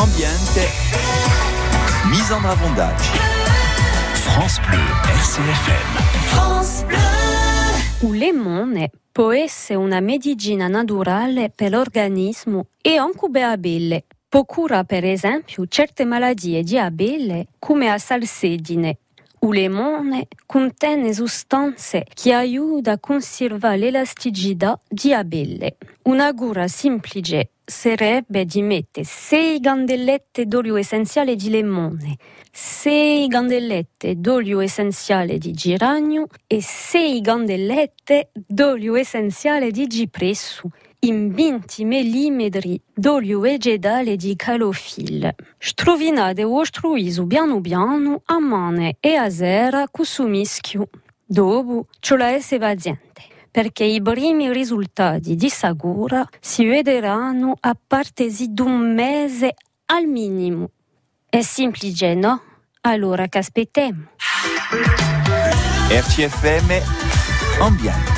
ambiente, mise en avondage. France Bleu, RCFM. France Bleu. O limone può essere una medicina naturale per l'organismo e anche beabile. Può curare per esempio certe malattie diabelle come la salsedine. O limone contiene sostanze che aiutano a conservare l'elasticità diabelle. Una cura semplice sarebbe di mettere 6 candellette d'olio essenziale di limone, 6 candellette d'olio essenziale di geranio e 6 candellette d'olio essenziale di cipresso in 20 mm d'olio vegetale di calofil. Strovinate vostro riso piano piano a mano e a sera con su mischio. Dopo ce la essere paziente perché i primi risultati di Sagura si vedranno a partire di un mese al minimo. È semplice, no? Allora che aspettiamo? RCFM Ambiente.